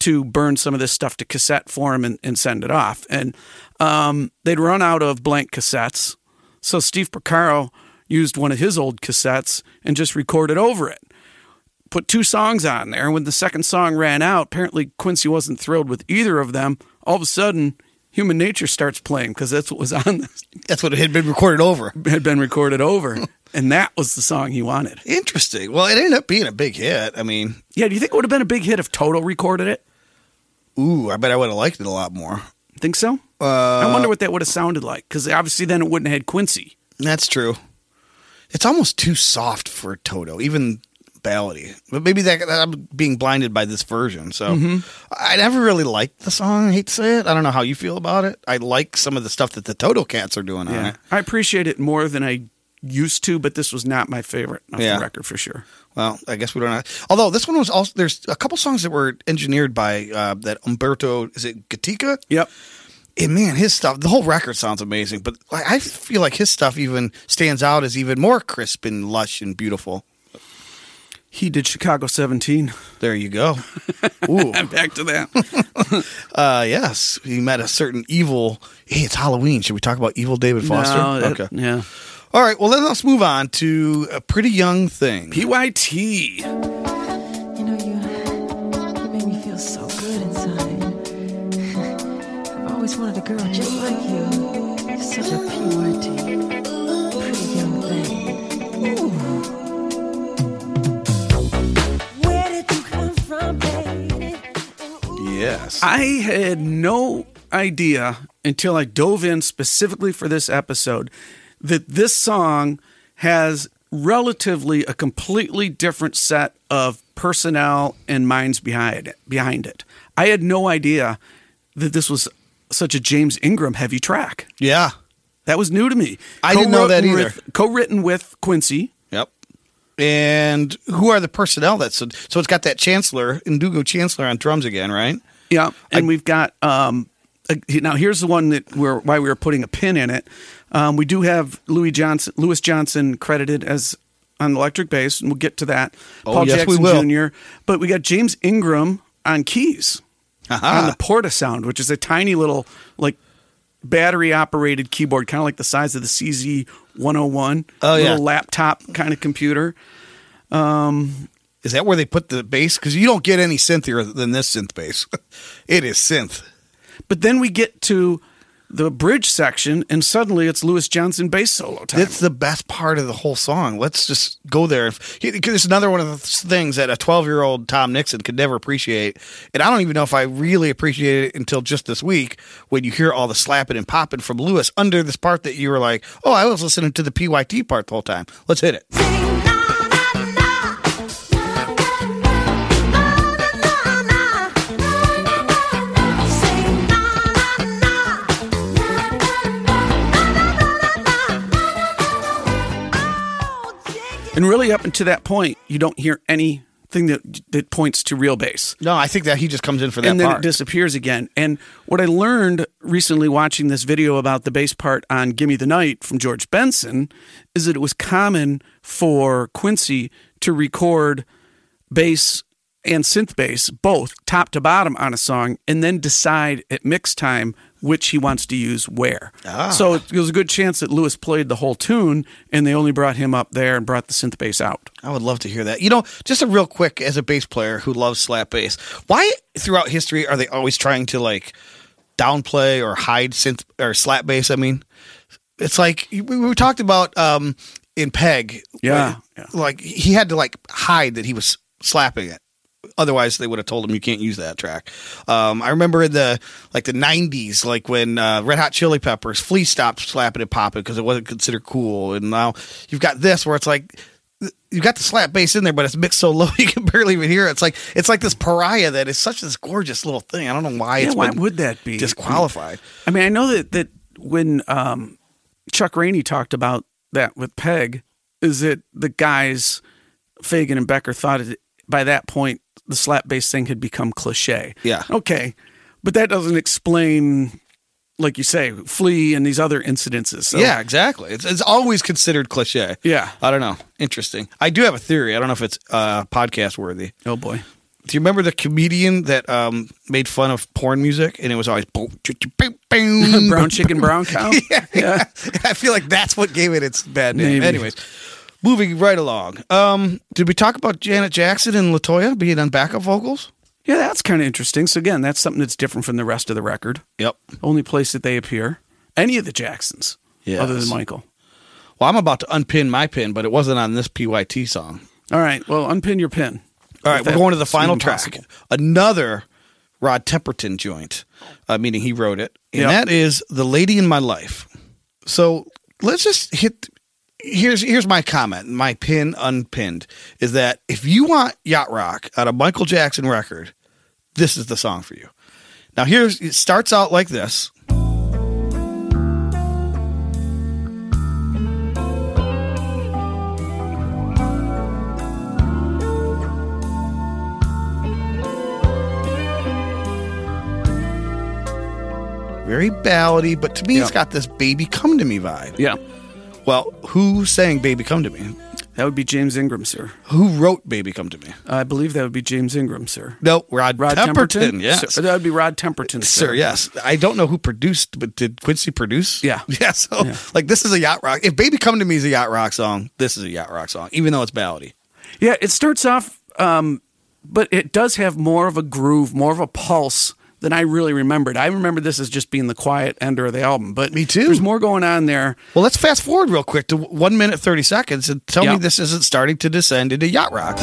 to burn some of this stuff to cassette for him and, and send it off. And um, they'd run out of blank cassettes, so Steve Porcaro used one of his old cassettes and just recorded over it. Put two songs on there. And when the second song ran out, apparently Quincy wasn't thrilled with either of them. All of a sudden, Human Nature starts playing because that's what was on the, That's what it had been recorded over. had been recorded over, and that was the song he wanted. Interesting. Well, it ended up being a big hit. I mean, Yeah, do you think it would have been a big hit if Toto recorded it? ooh, I bet I would have liked it a lot more. Think so? Uh, I wonder what that would have sounded like because obviously then it wouldn't have had Quincy. That's true. It's almost too soft for Toto, even But maybe that, that I'm being blinded by this version. So Mm-hmm. I never really liked the song. I hate to say it. I don't know how you feel about it. I like some of the stuff that the Toto cats are doing on it. I appreciate it more than I used to, but this was not my favorite off Yeah. the record for sure. Well, I guess we don't. Have, although this one was also there's a couple songs that were engineered by uh, that Umberto. Is it Gatica? Yep. And man, his stuff. The whole record sounds amazing, but I I feel like his stuff even stands out as even more crisp and lush and beautiful. He did Chicago 17. There you go. Ooh. Back to that. uh, yes, he met a certain evil. Hey, it's Halloween. Should we talk about evil David Foster? No, that, okay. Yeah. All right, well, then let's move on to a pretty young thing. PYT. You know, you, you make me feel so good inside. I've always wanted a girl just like you. Such a PYT. Yes. I had no idea until I dove in specifically for this episode that this song has relatively a completely different set of personnel and minds behind it, behind it. I had no idea that this was such a James Ingram heavy track. yeah. That was new to me. I didn't know that either. with- co-written with Quincy. Yep. And who are the personnel that's so, so it's got that Chancler, Ndugu Chancler on drums again, right? Yeah, and we've got um, now here's the one that we're why we were putting a pin in it. Um, we do have Louis Johnson, Lewis Johnson credited as on electric bass, and we'll get to that. Oh, Paul yes, we Jackson will. Jr. But we got James Ingram on keys Aha. on the Porta Sound, which is a tiny little like battery operated keyboard, kind of like the size of the CZ 101. Oh, yeah. little laptop kind of computer. Is that where they put the bass? Because you don't get any synthier than this synth bass. it is synth. But then we get to the bridge section, and suddenly it's Louis Johnson bass solo time. That's the best part of the whole song. Let's just go there. Because it's another one of the things that a 12 year old Tom Nixon could never appreciate. And I don't even know if I really appreciated it until just this week when you hear all the slapping and popping from Louis under this part that you were like, oh, I was listening to the PYT part the whole time. Let's hit it. And really, up until that point, you don't hear anything that that points to real bass. No, I think that he just comes in for that and then part. it disappears again. And what I learned recently watching this video about the bass part on Gimme the Night from George Benson is that it was common for Quincy to record bass and synth bass both top to bottom on a song and then decide at mix time which he wants to use where. So it was a good chance that Louis played the whole tune and they only brought him up there and brought the synth bass out. I would love to hear that. You know, just a real quick as a bass player who loves slap bass, why throughout history are they always trying to like downplay or hide synth or slap bass? I mean, it's like we, we talked about um in Peg. Yeah, like, like he had to like hide that he was slapping it. Otherwise, they would have told him you can't use that track. Um, I remember in the like the '90s, like when uh, Red Hot Chili Peppers, Flea stopped slapping and popping because it wasn't considered cool, and now you've got this where it's like you got the slap bass in there, but it's mixed so low you can barely even hear it. It's like it's like this pariah that is such this gorgeous little thing. I don't know why Yeah, it's why would that be? disqualified. I mean, I know that that when um, Chuck Rainey talked about that with Peg, is that the guys Fagen and Becker thought it, by that point the slap bass thing had become cliche. Yeah. Okay, but that doesn't explain, like you say, Flea and these other incidences. So, Yeah, exactly. It's, it's always considered cliche. Yeah. I don't know. Interesting. I do have a theory. I don't know if it's uh, podcast worthy. Oh boy. Do you remember the comedian that um, made fun of porn music and it was always boom, choo, choo, boom, boom. brown chicken, brown cow. yeah. I feel like that's what gave it its bad name. Maybe. Anyways, moving right along. Um, did we talk about Janet Jackson and Latoya being on backup vocals? Yeah, that's kind of interesting. So again, that's something that's different from the rest of the record. Yep. Only place that they appear, any of the Jacksons, other than Michael. Well, I'm about to unpin my pin, but it wasn't on this PYT song. All right. Well, unpin your pin. All right, we're going to the final track. possible. Another Rod Temperton joint, uh, meaning he wrote it, and Yep. that is "The Lady in My Life." So let's just hit. Here's here's my comment. My pin unpinned is that if you want yacht rock on a Michael Jackson record, this is the song for you. Now here's it starts out like this. Very ballady, but to me, it's got this "Baby Come to Me" vibe. Yeah. Well, who sang "Baby Come to Me"? That would be James Ingram, sir. Who wrote "Baby Come to Me"? I believe that would be James Ingram, sir. No, Rod, Rod Temperton. Temperton? Yes, Sir, that would be Rod Temperton, sir. sir. Yes, I don't know who produced, but did Quincy produce? Yeah. yeah. So, Yeah. like, this is a yacht rock. If "Baby Come to Me" is a yacht rock song, this is a yacht rock song, even though it's ballady. Yeah, it starts off, um, but it does have more of a groove, more of a pulse than I really remembered. I remember this as just being the quiet ender of the album, but Me too. There's more going on there. Well, let's fast forward real quick to one minute thirty seconds and tell me this isn't starting to descend into yacht rock.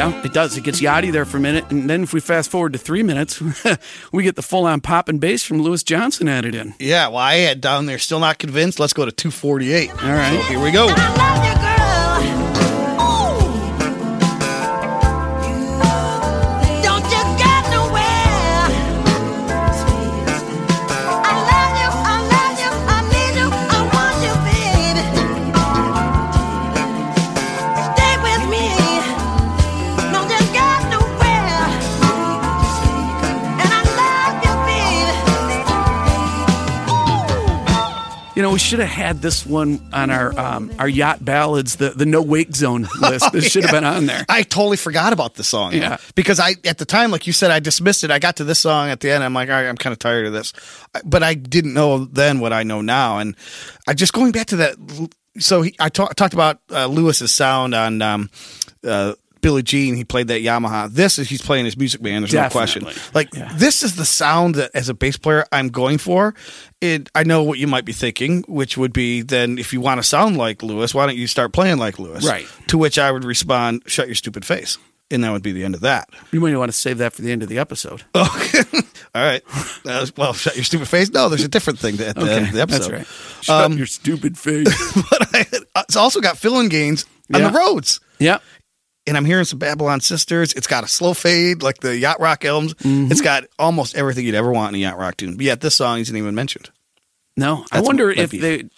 Yeah, it does. It gets yachty there for a minute, and then if we fast forward to three minutes, we get the full on pop and bass from Louis Johnson added in. Yeah, well, I had down there, still not convinced. Let's go to 248. All right. So here we go. Should have had this one on our um, our yacht ballads, the the no wake zone list. This should have been on there. I totally forgot about the song. Yeah. Because I, at the time, like you said, I dismissed it. I got to this song at the end. I'm like, all right, I'm kind of tired of this. But I didn't know then what I know now. And I just going back to that. So he, I talk, talked about uh, Louis's sound on um, uh, Billie Jean. He played that Yamaha. This is he's playing his Music Man. There's Definitely. no question. Like Yeah. this is the sound that as a bass player I'm going for. It. I know what you might be thinking, which would be then if you want to sound like Louis, why don't you start playing like Louis? Right. To which I would respond, "Shut your stupid face," and that would be the end of that. You might want to save that for the end of the episode. Okay. All right. Uh, well, shut your stupid face. No, there's a different thing at the end of the episode. that's right. Shut Um, your stupid face. but I, it's also got Phillinganes on Yeah. the Rhodes. yeah. And I'm hearing some Babylon Sisters. It's got a slow fade like the Yacht Rock albums. Mm-hmm. It's got almost everything you'd ever want in a Yacht Rock tune. But yet this song isn't even mentioned. No, I wonder if they.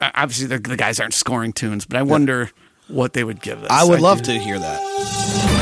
Obviously, the, the guys aren't scoring tunes, but I wonder what they would give this. I would love do. to hear that.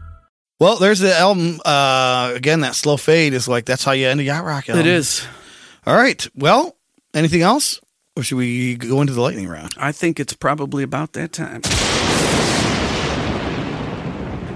Well, there's the album. Uh, again, that slow fade is like that's how you end a Yacht Rock album. It is. All right. Well, anything else? Or should we go into the lightning round? I think it's probably about that time.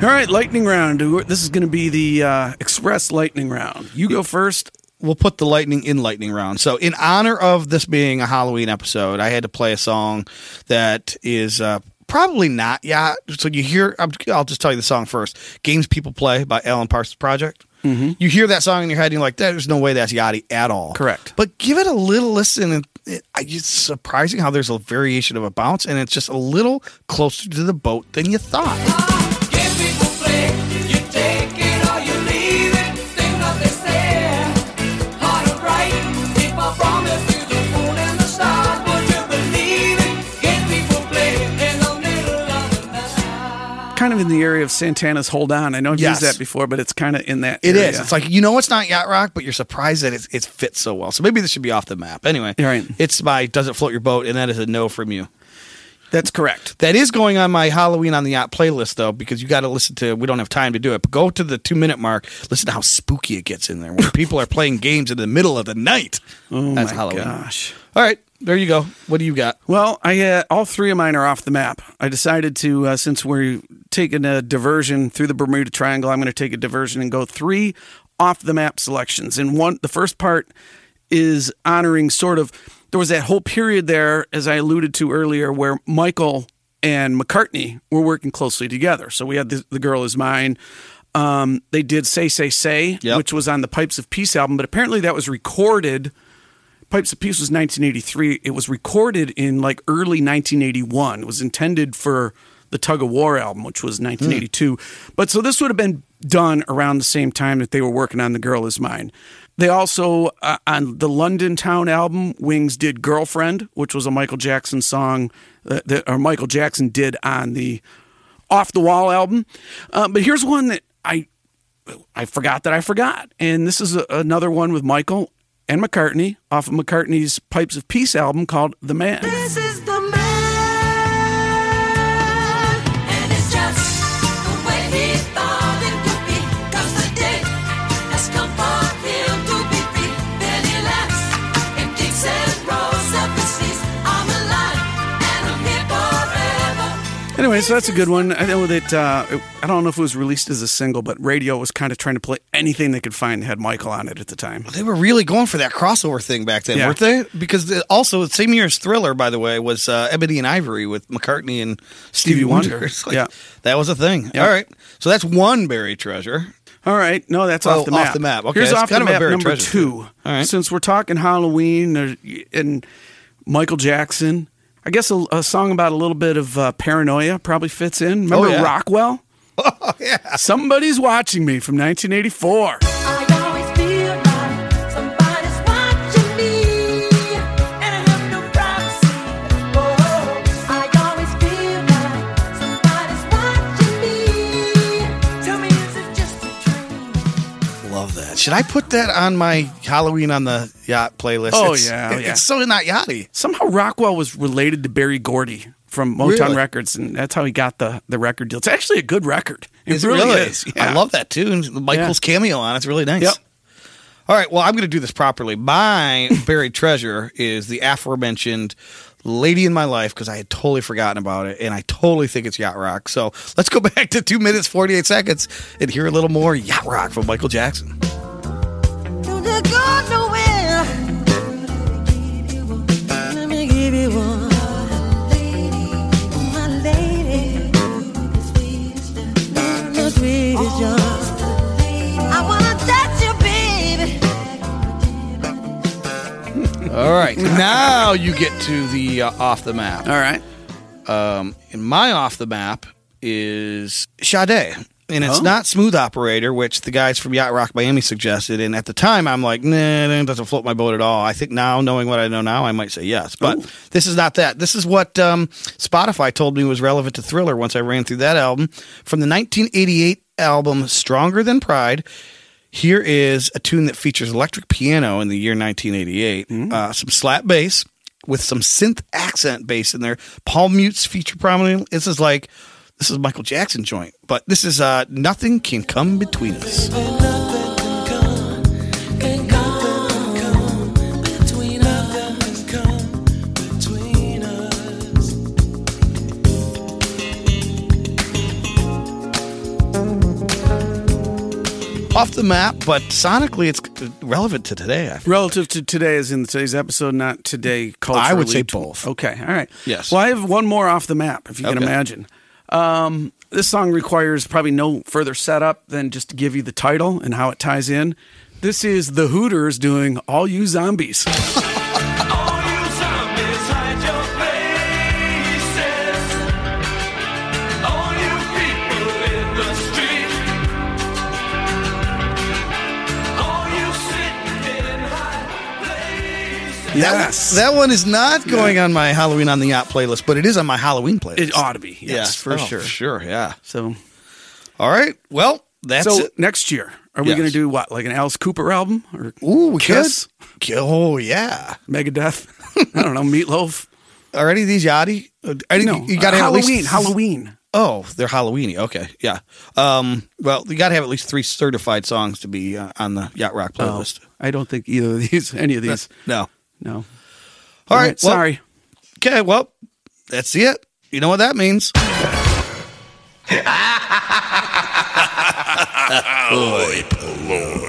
All right, lightning round. This is going to be the uh, express lightning round. You go first. we'll put the lightning in lightning round. So, in honor of this being a Halloween episode, I had to play a song that is uh, probably not yacht. So you hear, I'm- I'll just tell you the song first. "Games People Play" by Alan Parsons Project. Mm-hmm. You hear that song in your head, and you're like, "There's no way that's yachty at all." Correct. But give it a little listen, and it, it's surprising how there's a variation of a bounce, and it's just a little closer to the boat than you thought. Game Kind of in the area of Santana's "Hold On." I know I've Yes. used that before, but it's kind of in that. It area. is. It's like you know it's not yacht rock, but you're surprised that it's, it fits so well. So maybe this should be off the map. Anyway, You're right. it's by "Does It Float Your Boat," and that is a no from you. that's correct. That is going on my Halloween on the yacht playlist though, because you got to listen to. We don't have time to do it, but go to the two minute mark. Listen to how spooky it gets in there when people are playing games in the middle of the night. Oh That's my Halloween. gosh. All right, there you go. What do you got? Well, I uh, all three of mine are off the map. I decided to uh, since we're taking a diversion through the Bermuda Triangle, I'm going to take a diversion and go three off the map selections. And one, the first part is honoring sort of there was that whole period there, as I alluded to earlier, where Michael and McCartney were working closely together. So we had the, the Girl Is Mine. Um, they did Say Say Say, Yep. which was on the Pipes of Peace album, but apparently that was recorded. Pipes of Peace was 1983. It was recorded in like early 1981. It was intended for the Tug of War album, which was 1982. But so this would have been done around the same time that they were working on The Girl Is Mine. They also, uh, on the London Town album, Wings did Girlfriend, which was a Michael Jackson song that, that or Michael Jackson did on the Off the Wall album. Uh, but here's one that I I forgot that I forgot. And this is a, another one with Michael and McCartney off of McCartney's Pipes of Peace album called The Man. Anyway, so that's a good one. I know that uh, I don't know if it was released as a single, but radio was kind of trying to play anything they could find that had Michael on it at the time. They were really going for that crossover thing back then, Yeah. weren't they? Because the, also the same year as Thriller, by the way, was uh, Ebony and Ivory with McCartney and Stevie, Wonder. Wonder. It's Yeah. that was a thing. All right, so that's one buried treasure. All right, no, that's Oh, off the off map. the map. Okay, Here's it's off kind the of a map buried number treasure, two. All right. Since we're talking Halloween and Michael Jackson, I guess a, a song about a little bit of uh, paranoia probably fits in. Remember Oh, yeah. Rockwell? Oh yeah, Somebody's watching me from 1984. Should I put that on my Halloween on the yacht playlist? Oh, It's- yeah, oh, it- yeah. It's so not yachty. Somehow Rockwell was related to Berry Gordy from Motown Really? Records, and that's how he got the, the record deal. It's actually a good record. It really, really? is. Yeah. I love that too. And Michael's cameo on it's really nice. Yep. All right, well, I'm going to do this properly. My buried treasure is the aforementioned "Lady in My Life" because I had totally forgotten about it, and I totally think it's yacht rock. So let's go back to two minutes forty eight seconds and hear a little more yacht rock from Michael Jackson. All right, now you get to the uh, off the map. All right. Um, and my off the map is Sade. And it's Oh. not Smooth Operator, which the guys from Yacht Rock Miami suggested. And at the time, I'm like, nah, that doesn't float my boat at all. I think now, knowing what I know now, I might say yes. But Oh. this is not that. This is what um, Spotify told me was relevant to Thriller once I ran through that album. From the 1988 album Stronger Than Pride, here is a tune that features electric piano in the year 1988, uh, some slap bass with some synth accent bass in there. palm mutes feature prominently. This is like this is Michael Jackson joint, but this is uh, nothing can come between us. Off the map, but sonically it's relevant to today. I feel. Relative to today, as in today's episode, not today culturally. I would say both. Okay, all right. Yes. Well, I have one more off the map, if you can imagine. Um, this song requires probably no further setup than just to give you the title and how it ties in. This is the Hooters doing "All You Zombies." Yes, That, that one is not going on my Halloween on the Yacht playlist, but it is on my Halloween playlist. it ought to be. Yes, for Oh, sure. Sure, yeah. So, All right. Well, that's so it. next year, are we Yes. going to do what, like an Alice Cooper album or Ooh, we Kiss, could. Oh, yeah. Megadeth? I don't know, Meatloaf. Already these Yachty? Uh, I No, you got to have at Halloween. least Halloween. Oh, they're Halloweeny. Okay, yeah. Um, well, you got to have at least three certified songs to be uh, on the Yacht Rock Oh, playlist. I don't think either of these, any of these. No. No. All right. well, sorry. Okay. Well, that's it. You know what that means. Oi, Paloma.